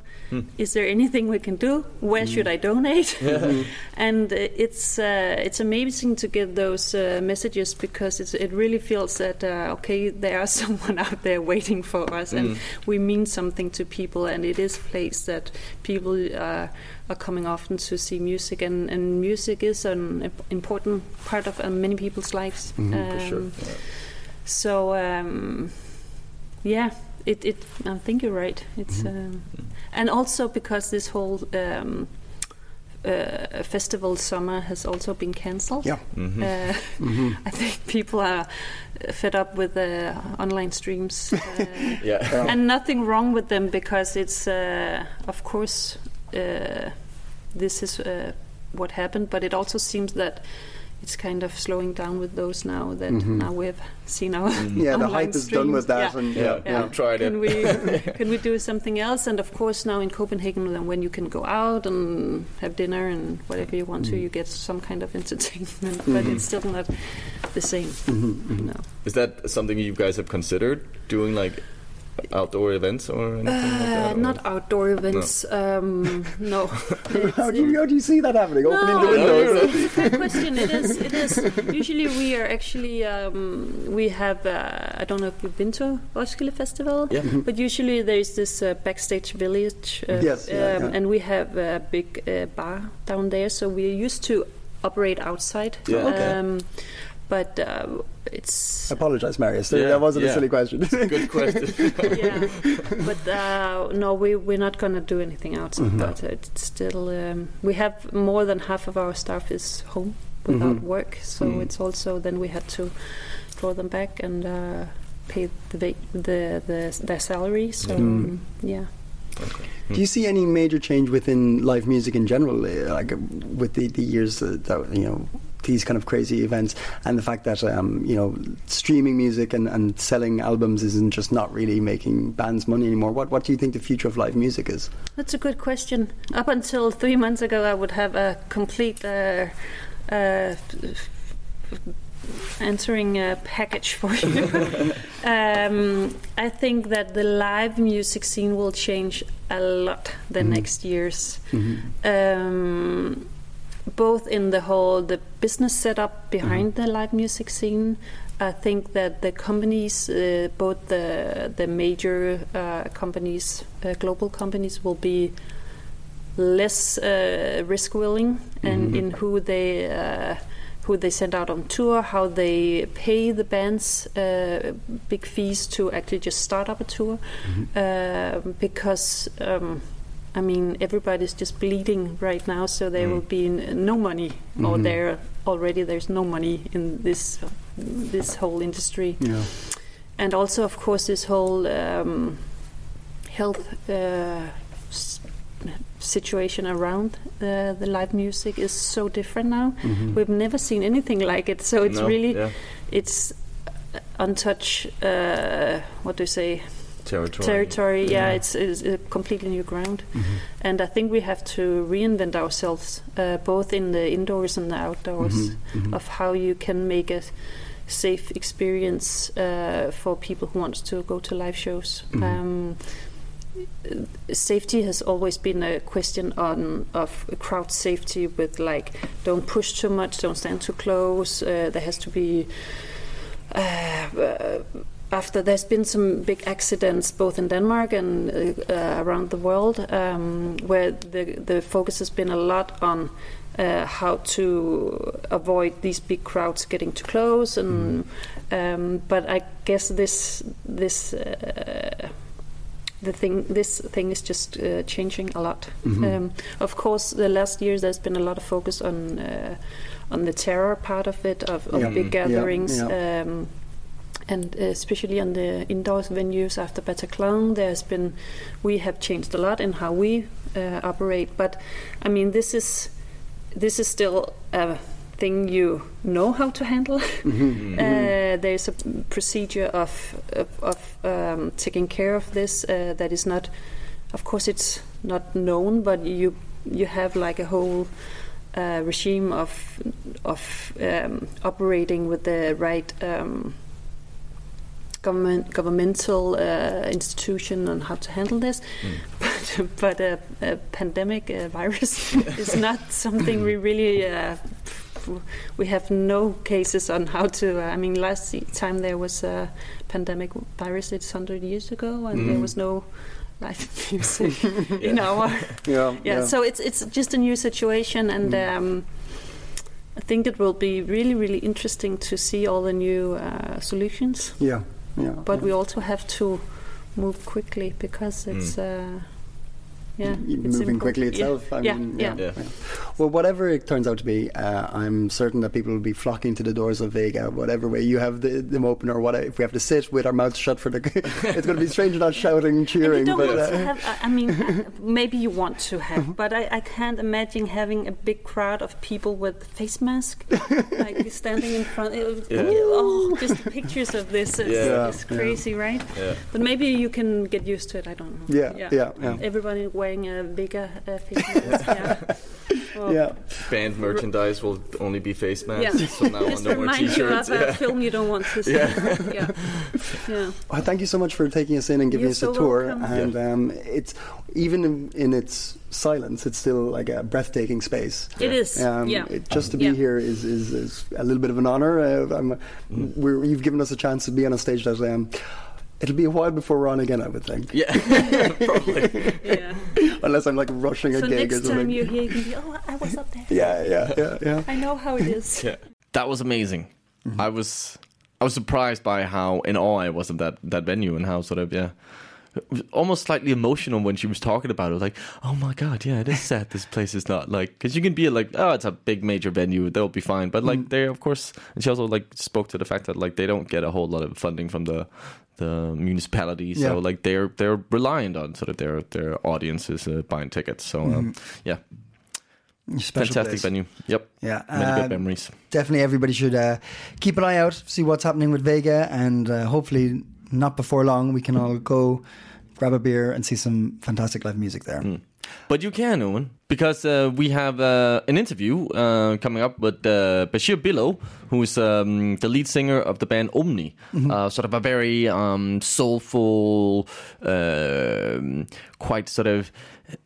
Is there anything we can do? Where should I donate? and uh, it's uh, it's amazing to get those uh, messages because it's, it really feels that uh, okay, there are someone out there waiting for us, and we mean something to people, and it is a place that people uh, are coming often to see music, and, and music is an important part of uh, many people's lives. For sure. Um, So um, yeah, it, it. I think you're right. It's um, and also because this whole um, uh, festival summer has also been cancelled. Yeah. Mm-hmm. Uh, I think people are fed up with the online streams. Uh, Yeah. and nothing wrong with them because it's uh, of course uh, this is uh, what happened but it also seems that it's kind of slowing down with those now that now we've seen our Mm-hmm. Yeah, the online hype is done with that, Yeah. and Yeah, yeah, we've tried can it. we can we do something else and of course now in copenhagen when you can go out and have dinner and whatever you Mm. want to you get some kind of entertainment but it's still not the same Mm-hmm, no Is that something you guys have considered doing, like outdoor events or anything like that? Uh, or- not outdoor events. Um, no. How do you how do you see that happening? Opening the windows. it's a fair question. It is. It is. Usually, we are actually um, we have. Uh, I don't know if you've been to Roskilde Festival. Yeah. But usually there's this uh, backstage village. Uh, Yes, yeah, yeah. And we have a big uh, bar down there, so we're used to operate outside. Yeah. Okay. But uh, it's I apologize, Marius. Yeah, that wasn't a silly question. Good question. yeah, but uh, no, we we're not gonna do anything outside. But it's still um, we have more than half of our staff is home without work, so it's also then we had to draw them back and uh, pay the, va- the the their salary. So um, yeah. Do you see any major change within live music in general, uh, like uh, with the, the years uh, that you know these kind of crazy events, and the fact that um, you know streaming music and, and selling albums isn't just not really making bands money anymore? What what do you think the future of live music is? That's a good question. Up until three months ago, I would have a complete uh, uh, answering uh, package for you. um, I think that the live music scene will change a lot the next years. Um, both in the whole the business setup behind the live music scene. I think that the companies, uh, both the the major uh, companies, uh, global companies, will be less uh, risk willing and in who they uh, who they send out on tour, how they pay the bands uh, big fees to actually just start up a tour, uh, because. Um, I mean, everybody's just bleeding right now, so there will be n- no money, or there already there's no money in this this whole industry. Yeah. and also of course this whole um, health uh, s- situation around uh, the live music is so different now. We've never seen anything like it so it's No, really yeah. it's untouched uh, what do you say territory. territory yeah it's, it's a completely new ground. And i think we have to reinvent ourselves uh, both in the indoors and the outdoors of how you can make a safe experience uh, for people who want to go to live shows. Um, safety has always been a question on of crowd safety with like don't push too much don't stand too close uh, there has to be uh, after there's been some big accidents both in Denmark and uh, uh, around the world um, where the the focus has been a lot on uh, how to avoid these big crowds getting too close and um, but I guess this this uh, the thing this thing is just uh, changing a lot. Um, of course, the last years there's been a lot of focus on uh, on the terror part of it of, of Yeah. big Yeah, gatherings. yeah. Um, and especially on the indoors venues after Bataclan, there's been we have changed a lot in how we uh, operate. But I mean, this is this is still a thing you know how to handle. uh, there's a procedure of of, of um, taking care of this uh, that is not, of course, it's not known, but you you have like a whole uh, regime of of um, operating with the right um, government governmental uh, institution on how to handle this. But but a, a pandemic uh, virus is not something we really. Uh, we have no cases on how to. Uh, I mean, last time there was a pandemic virus, it's hundred years ago, and there was no live music in our Yeah, yeah, so it's it's just a new situation and um, I think it will be really really interesting to see all the new uh, solutions yeah, yeah. but we also have to move quickly because it's uh, yeah moving impor- quickly yeah, itself. I yeah, mean, yeah. Yeah. Well, whatever it turns out to be, uh, I'm certain that people will be flocking to the doors of Vega, whatever way you have the, them open, or what if we have to sit with our mouths shut for the. it's going to be strange not shouting, And cheering, you don't but want uh, to have. I- I mean, uh, maybe you want to have, but I, I can't imagine having a big crowd of people with face mask, like standing in front. It, Yeah. Oh, just pictures of this is, Yeah. is crazy, right? Yeah. But maybe you can get used to it. I don't know. Yeah, yeah, yeah. Everybody wearing a bigger uh, face mask. yeah. Well, yeah. Band merchandise will only be face masks. Yeah. So now on Just no more remind you t-shirts. of a Yeah. film you don't want to see. Yeah. yeah. yeah. Well, thank you so much for taking us in and giving You're us a tour. welcome. And um, it's even in, in its silence, it's still like a breathtaking space. It is. Um, yeah. it- just to be Yeah. here is, is, is a little bit of an honor. Uh, I'm, we're, you've given us a chance to be on a stage that um, it'll be a while before we're on again, I would think. Yeah, probably. yeah. Unless I'm like rushing a So gig or next something. time you're here, you can be, oh, I was up there. yeah, yeah, yeah, yeah. I know how it is. Yeah. That was amazing. Mm-hmm. I was I was surprised by how in awe I was of that that venue and how sort of yeah. It was Almost slightly emotional when she was talking about it. Like, oh my god, yeah, it is sad. This place is not like because you can be like, oh, it's a big major venue, they'll be fine. But like, they of course, and she also like spoke to the fact that like they don't get a whole lot of funding from the the municipality, so Yeah. like they're they're reliant on sort of their their audiences uh, buying tickets. So um, yeah, Special fantastic place. venue. Yep, Yeah, many uh, good memories. definitely everybody should uh, keep an eye out, see what's happening with Vega, and uh, hopefully not before long we can all go grab a beer and see some fantastic live music there. But you can, Owen, because uh, we have uh, an interview uh, coming up with uh, Bashir Billow, who's um, the lead singer of the band OWMI. Uh, sort of a very um, soulful, um quite sort of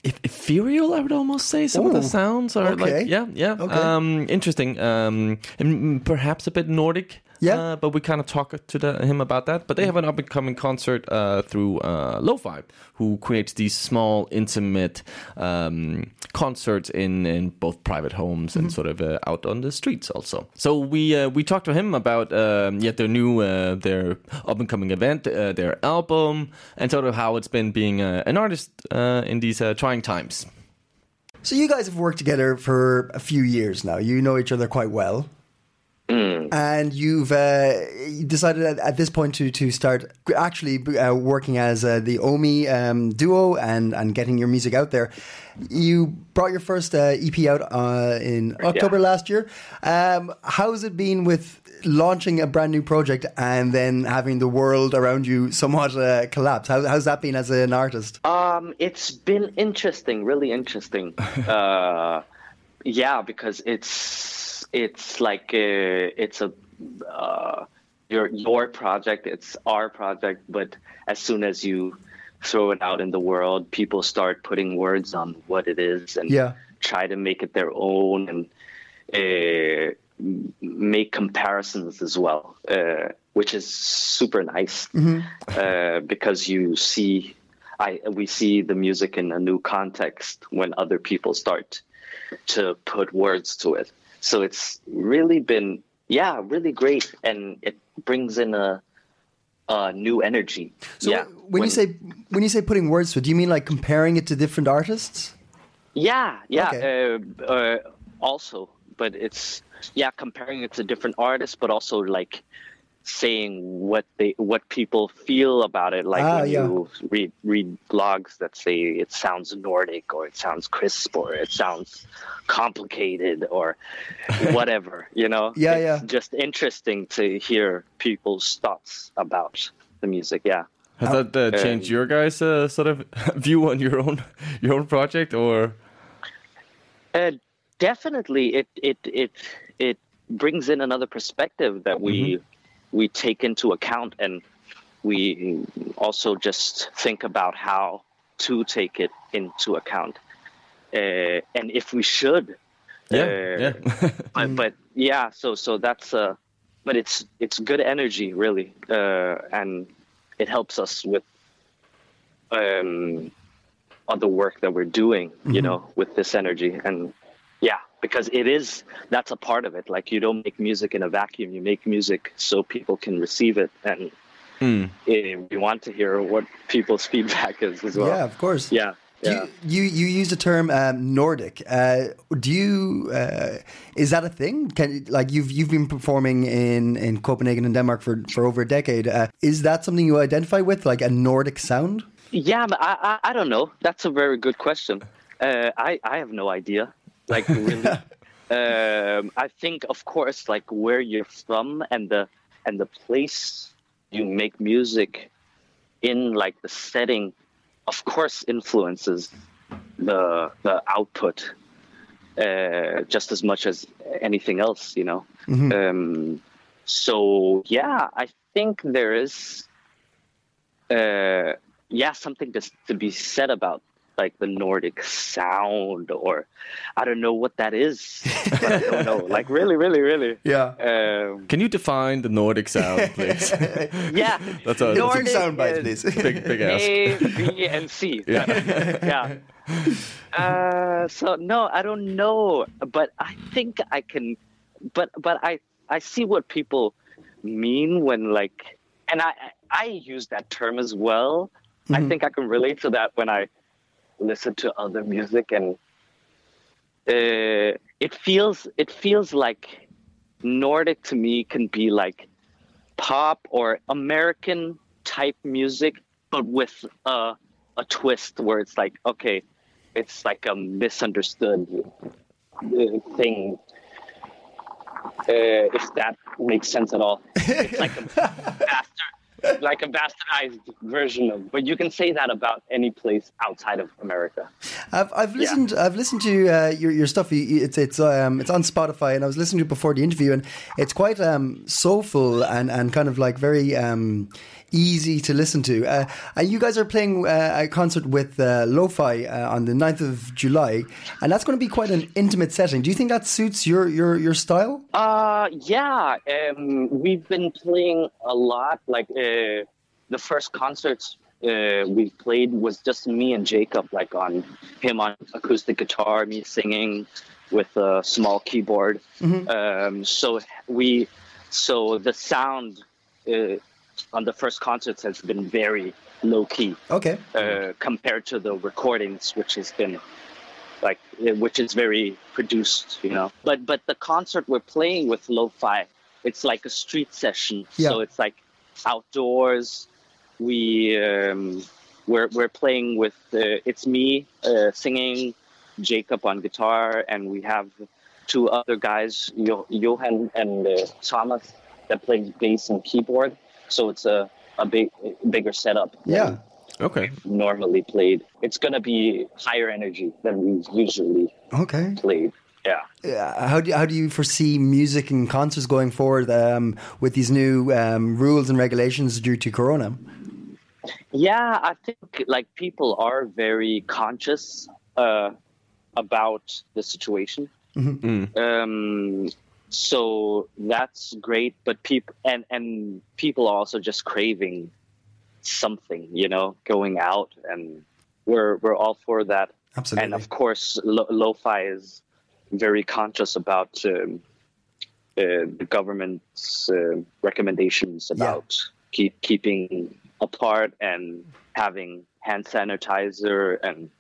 ethereal, I would almost say. Some of the sounds are okay. like, yeah, yeah, Okay. um, interesting, um, and perhaps a bit Nordic. Yeah. Uh, but we kind of talk to the, him about that. But they have an up and coming concert uh, through uh, Lo-Fi, who creates these small, intimate um, concerts in, in both private homes and sort of uh, out on the streets also. So we uh, we talked to him about um, yeah their new uh, their up and coming event, uh, their album, and sort of how it's been being uh, an artist uh, in these uh, trying times. So you guys have worked together for a few years now. You know each other quite well. And you've uh, decided at, at this point to to start actually uh, working as uh, the OWMI um, duo and and getting your music out there. You brought your first uh, EP out uh, in October last year. Um, how's it been with launching a brand new project and then having the world around you somewhat uh, collapse? How, how's that been as an artist? Um, it's been interesting, really interesting. uh, yeah, because it's it's like uh, it's a uh, your your project, it's our project, but as soon as you throw it out in the world, people start putting words on what it is and Yeah. try to make it their own and uh, make comparisons as well, uh, which is super nice uh, because you see, I we see the music in a new context when other people start to put words to it. So it's really been, yeah, really great, and it brings in a, a new energy. So yeah, when, you say when you say putting words to it, do you mean like comparing it to different artists? Yeah, yeah. Okay. Uh, uh, also, but it's yeah, comparing it to different artists, but also like saying what they what people feel about it. Like Ah, when yeah. you read read blogs that say it sounds Nordic or it sounds crisp or it sounds complicated or whatever. You know. Yeah, it's yeah. Just interesting to hear people's thoughts about the music. Yeah. Has that uh, changed your guys' uh, sort of view on your own your own project, or Uh, definitely it it it it brings in another perspective that we we take into account and we also just think about how to take it into account. Uh, and if we should Yeah, uh, yeah. but but yeah so so that's uh but it's it's good energy really uh and it helps us with um other work that we're doing you know with this energy. And yeah because it is that's a part of it like you don't make music in a vacuum you make music so people can receive it and eh, we want to hear what people's feedback is as well Yeah, of course. yeah Do yeah You, you you used the term um, Nordic. Uh, do you uh, is that a thing? Can like you've you've been performing in, in Copenhagen and Denmark for, for over a decade? Uh, is that something you identify with, like a Nordic sound? Yeah, I, I I don't know. That's a very good question. Uh, I I have no idea. Like really, um, I think of course like where you're from and the and the place you make music in, like the setting, of course influences the the output uh, just as much as anything else. You know. Um, so yeah, I think there is uh, yeah, something to to be said about like the Nordic sound, or I don't know what that is. I don't know. Like really, really, really. Yeah. Um, Can you define the Nordic sound, please? yeah. That's a- Nordic soundbite, is please. big, big ask. A, B, and C. Yeah. yeah. Uh, so no, I don't know, but I think I can. But but I I see what people mean when like, and I I use that term as well. I think I can relate to that when I listen to other music and uh, it feels it feels like Nordic to me can be like pop or American type music, but with a a twist where it's like okay, it's like a misunderstood thing. Uh, if that makes sense at all, it's like a bastard, like a bastardized version of. But you can say that about any place outside of America. I've I've listened I've listened to uh, your your stuff. It's it's um it's on Spotify, and I was listening to it before the interview, and it's quite um soulful and and kind of like very um easy to listen to. Uh, and you guys are playing uh, a concert with uh, Lo-Fi uh, on the 9th of July, and that's going to be quite an intimate setting. Do you think that suits your your your style? Uh, yeah. Um, we've been playing a lot. Like uh, the first concerts uh, we played was just me and Jacob. Like on him on acoustic guitar, me singing with a small keyboard. Um, so we, so the sound uh, on the first concerts has been very low key Okay. uh, compared to the recordings, which has been like eh, which is very produced, you know. But but the concert we're playing with lo-fi, it's like a street session, Yeah. so it's like outdoors. We um, we're we're playing with uh, it's me uh, singing, Jacob on guitar, and we have two other guys, jo- Johan and uh, Thomas, that play bass and keyboard. So it's a a big bigger setup. than Yeah. Okay. normally played. It's gonna be higher energy than we usually Okay. played. Yeah. Uh, how do you, how do you foresee music and concerts going forward um, with these new um, rules and regulations due to Corona? Yeah, I think like people are very conscious uh, about the situation. Um, so that's great, but people and and people are also just craving something, you know, going out, and we're we're all for that. Absolutely. And of course, lo- lo-fi is very conscious about um, uh, the government's uh, recommendations about keep keeping apart and having hand sanitizer and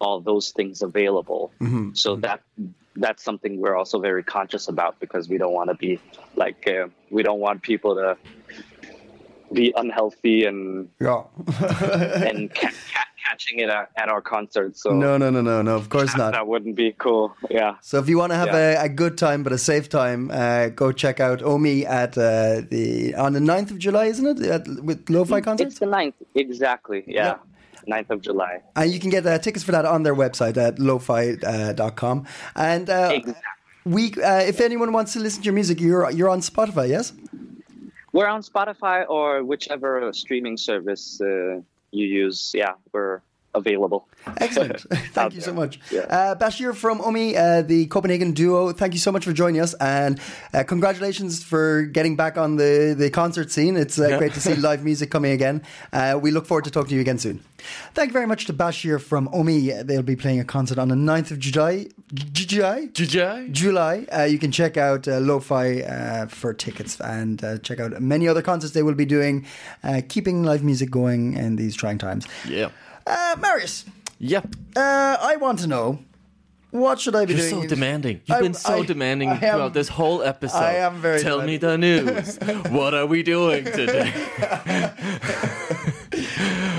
all those things available. So that that's something we're also very conscious about because we don't want to be like uh, we don't want people to be unhealthy and Yeah. and ca- ca- catching it at, at our concerts. So no, no, no, no, no. Of course not. that wouldn't be cool. Yeah. So if you want to have Yeah. a, a good time but a safe time, uh, go check out OWMI at uh, the on the 9th of July, isn't it? At, with Lo-Fi concerts. It's the ninth, exactly. Yeah. 9th of July. And you can get uh, tickets for that on their website at lofi.com. And uh, Exactly. we, uh, if anyone wants to listen to your music, you're you're on Spotify, yes? We're on Spotify or whichever streaming service uh, you use. Yeah, we're available. Excellent. Thank you so much. Yeah. Uh, Bashir from OWMI, uh, the Copenhagen duo, thank you so much for joining us. And uh, congratulations for getting back on the, the concert scene. It's uh, great to see live music coming again. Uh, we look forward to talking to you again soon. Thank you very much to Bashir from OWMI. They'll be playing a concert on the 9th of July. July? July? July. Uh, you can check out uh, Lo-Fi uh, for tickets and uh, check out many other concerts they will be doing, uh, keeping live music going in these trying times. Yeah. Uh, Marius, Yeah. uh, I want to know what should I be You're doing? so demanding. You've I- been so I- demanding I am- throughout this whole episode. I am very Tell me the news. what are we doing today?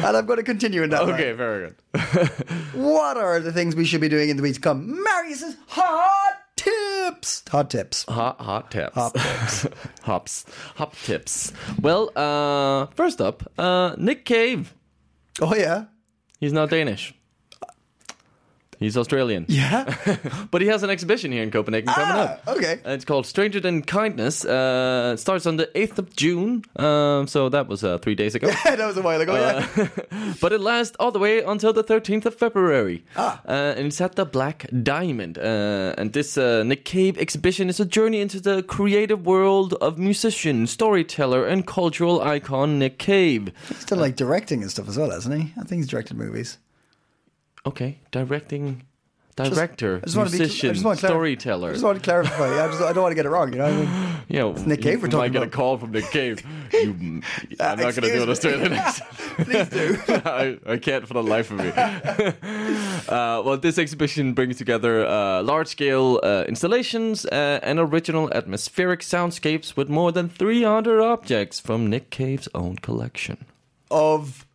and I'm going to continue in that. okay, line. very good. What are the things we should be doing in the weeks to come? Marius's hot tips. Hot tips. Hot, hot tips. Hop tips. Hops. Hop tips. Well, uh, first up, uh, Nick Cave. Oh yeah. He's not Danish. He's Australian. Yeah. But he has an exhibition here in Copenhagen coming ah, up. okay. Uh, It's called Stranger Than Kindness. Uh, it starts on the 8th of June. Um, so that was uh, three days ago. Yeah, that was a while ago. yeah. but it lasts all the way until the 13th of February. Ah. Uh, and it's at the Black Diamond. Uh, and this uh, Nick Cave exhibition is a journey into the creative world of musician, storyteller, and cultural icon Nick Cave. He's done like directing and stuff as well, hasn't he? I think he's directed movies. Okay, directing, director, I just want to be. musician, I just to storyteller. I just want to clarify. Yeah, I, just, I don't want to get it wrong. You know what I mean? you know, Nick Cave we're talking might get a call from Nick Cave. You, I'm not going to do an. Australian accent. Please do. I, I can't for the life of me. uh, well, this exhibition brings together uh, large scale uh, installations uh, and original atmospheric soundscapes with more than 300 objects from Nick Cave's own collection. Of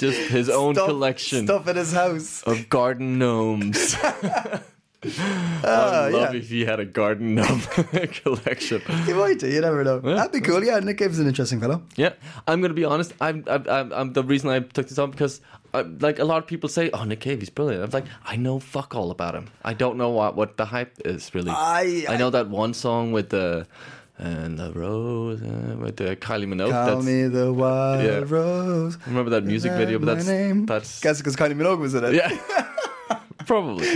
Just his own stuff, collection stuff in his house. of garden gnomes. Ah, I'd love yeah. if he had a garden gnome collection. You might do. You never know. Yeah. That'd be cool. Yeah, Nick Cave's an interesting fellow. Yeah, I'm gonna be honest. I'm, I'm, I'm, I'm the reason I took this on because, uh, like, a lot of people say, "Oh, Nick Cave, he's brilliant." I'm like, I know fuck all about him. I don't know what what the hype is really. I- I know that one song with the and the rose uh, with the Kylie Minogue. Call that's, me the wild yeah. rose. remember that music video? But that's name? that's Guess because Kylie Minogue was in it. yeah, probably.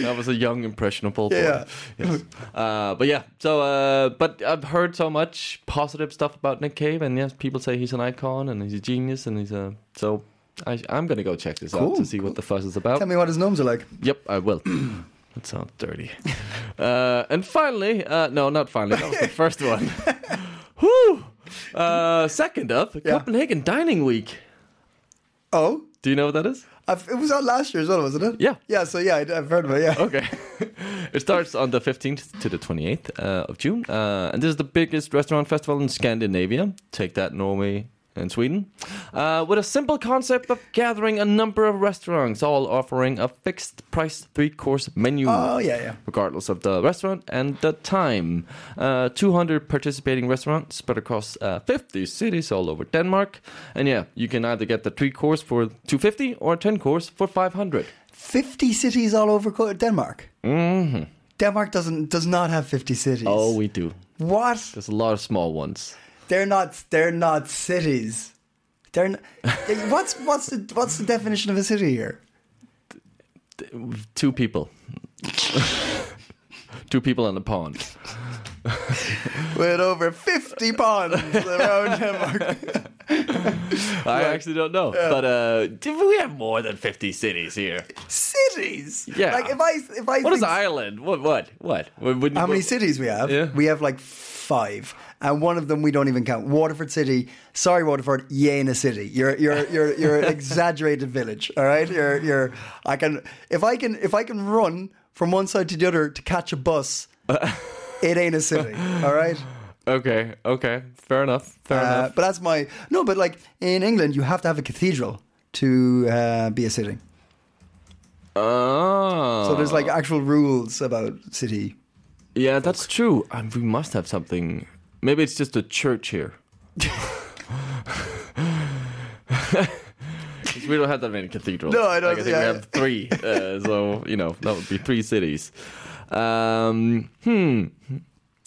That was a young, impressionable boy. Yeah. Yes. Uh, but yeah, so uh, but I've heard so much positive stuff about Nick Cave, and yes, people say he's an icon and he's a genius, and he's a so. I, I'm gonna go check this out to see what the fuss is about. Tell me what his gnomes are like. Yep, I will. That sounds dirty. uh, and finally, uh, no, not finally. That was the first one. Whew. Uh, second up, Copenhagen Dining Week. Oh, Do you know what that is? I've, it was on last year as well, wasn't it? Yeah. Yeah. So yeah, I, I've heard of it. Yeah. Okay. it starts on the 15th to the 28th uh, of June. Uh, and this is the biggest restaurant festival in Scandinavia. Take that, Norway and Sweden. Uh, with a simple concept of gathering a number of restaurants, all offering a fixed price three course menu. Oh yeah, yeah. Regardless of the restaurant and the time. Uh, 200 participating restaurants spread across uh, 50 cities all over Denmark. And yeah, you can either get the three course for 250 or 10 course for 500. Fifty cities all over Denmark. Mm-hmm. Denmark doesn't does not have fifty cities. Oh, we do. what? There's a lot of small ones. They're not. They're not cities. They're. N- what's what's the what's the definition of a city here? Two people. Two people in a pond. With over fifty ponds around Denmark. I actually don't know. But uh, do we have more than 50 cities here? cities. Yeah. Like if I if I What is Ireland? What? What? What? What- what- How many cities we have? Yeah. We have like five, and one of them we don't even count. Waterford City. Sorry, Waterford. Yena City. You're you're you're you're an exaggerated village. All right. You're you're. I can if I can if I can run from one side to the other to catch a bus. it ain't a city. All right. Okay, okay. Fair enough. Fair Uh, enough. but that's my no. But like in England, you have to have a cathedral to uh, be a city. Oh. So there's like actual rules about city. Yeah, that's true. Um, we must have something. Maybe it's just a church here. we don't have that many cathedrals. No, I don't- Like, I think yeah. we have three. Uh, so you know that would be three cities. Um, hmm.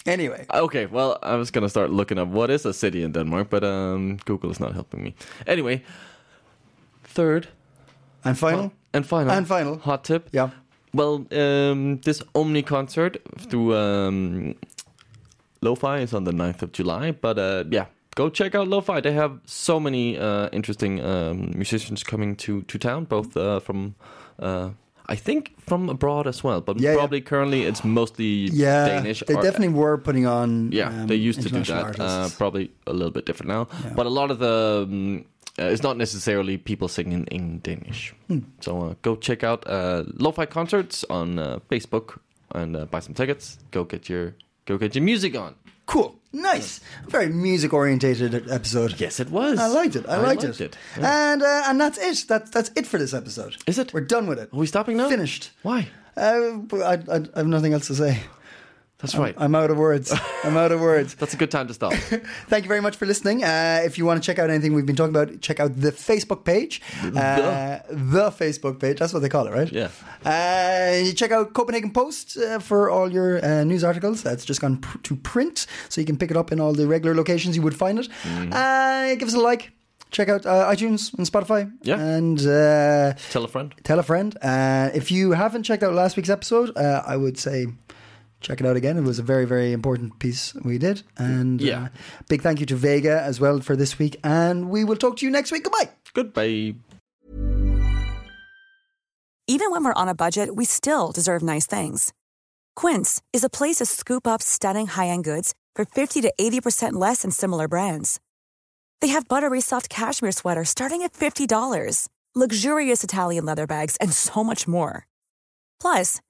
Anyway, Okay, well, I was gonna start looking up what is a city in Denmark, but um, Google is not helping me. Anyway, third and final. and final And final. hot tip. Yeah. Well, um, this OWMI concert through um, Lo-Fi is on the 9th of July. But uh, yeah, go check out Lo-Fi. They have so many uh, interesting um, musicians coming to, to town, both uh, from, uh, I think, from abroad as well. But Yeah, yeah. probably currently it's mostly Yeah, Danish. they or- definitely were putting on. yeah, um, they used to do that. Uh, probably a little bit different now. Yeah. But a lot of the um, uh, it's not necessarily people singing in Danish. Hmm. So uh, go check out uh, Lo-Fi concerts on uh, Facebook and uh, buy some tickets. Go get your go get your music on. cool, nice, very music orientated episode. Yes, it was. I liked it. I, liked, it. Yeah. And uh, and that's it. That's that's it for this episode. Is it? We're done with it. Are we stopping now? Finished. Why? Uh, I, I, I have nothing else to say. That's right. I'm out of words. I'm out of words. That's a good time to stop. Thank you very much for listening. Uh, if you want to check out anything we've been talking about, check out the Facebook page. Uh, the Facebook page. That's what they call it, right? Yeah. Uh, you check out Copenhagen Post uh, for all your uh, news articles. That's just gone pr- to print, so you can pick it up in all the regular locations you would find it. Uh, give us a like. Check out uh, iTunes and Spotify. Yeah. And uh, Tell a friend. tell a friend. Uh, if you haven't checked out last week's episode, uh, I would say check it out again. It was a very, very important piece we did. And Yeah. uh, big thank you to Vega as well for this week. And we will talk to you next week. Goodbye. Goodbye. Even when we're on a budget, we still deserve nice things. Quince is a place to scoop up stunning high-end goods for 50 to 80% less than similar brands. They have buttery soft cashmere sweaters starting at $50, luxurious Italian leather bags, and so much more. Plus,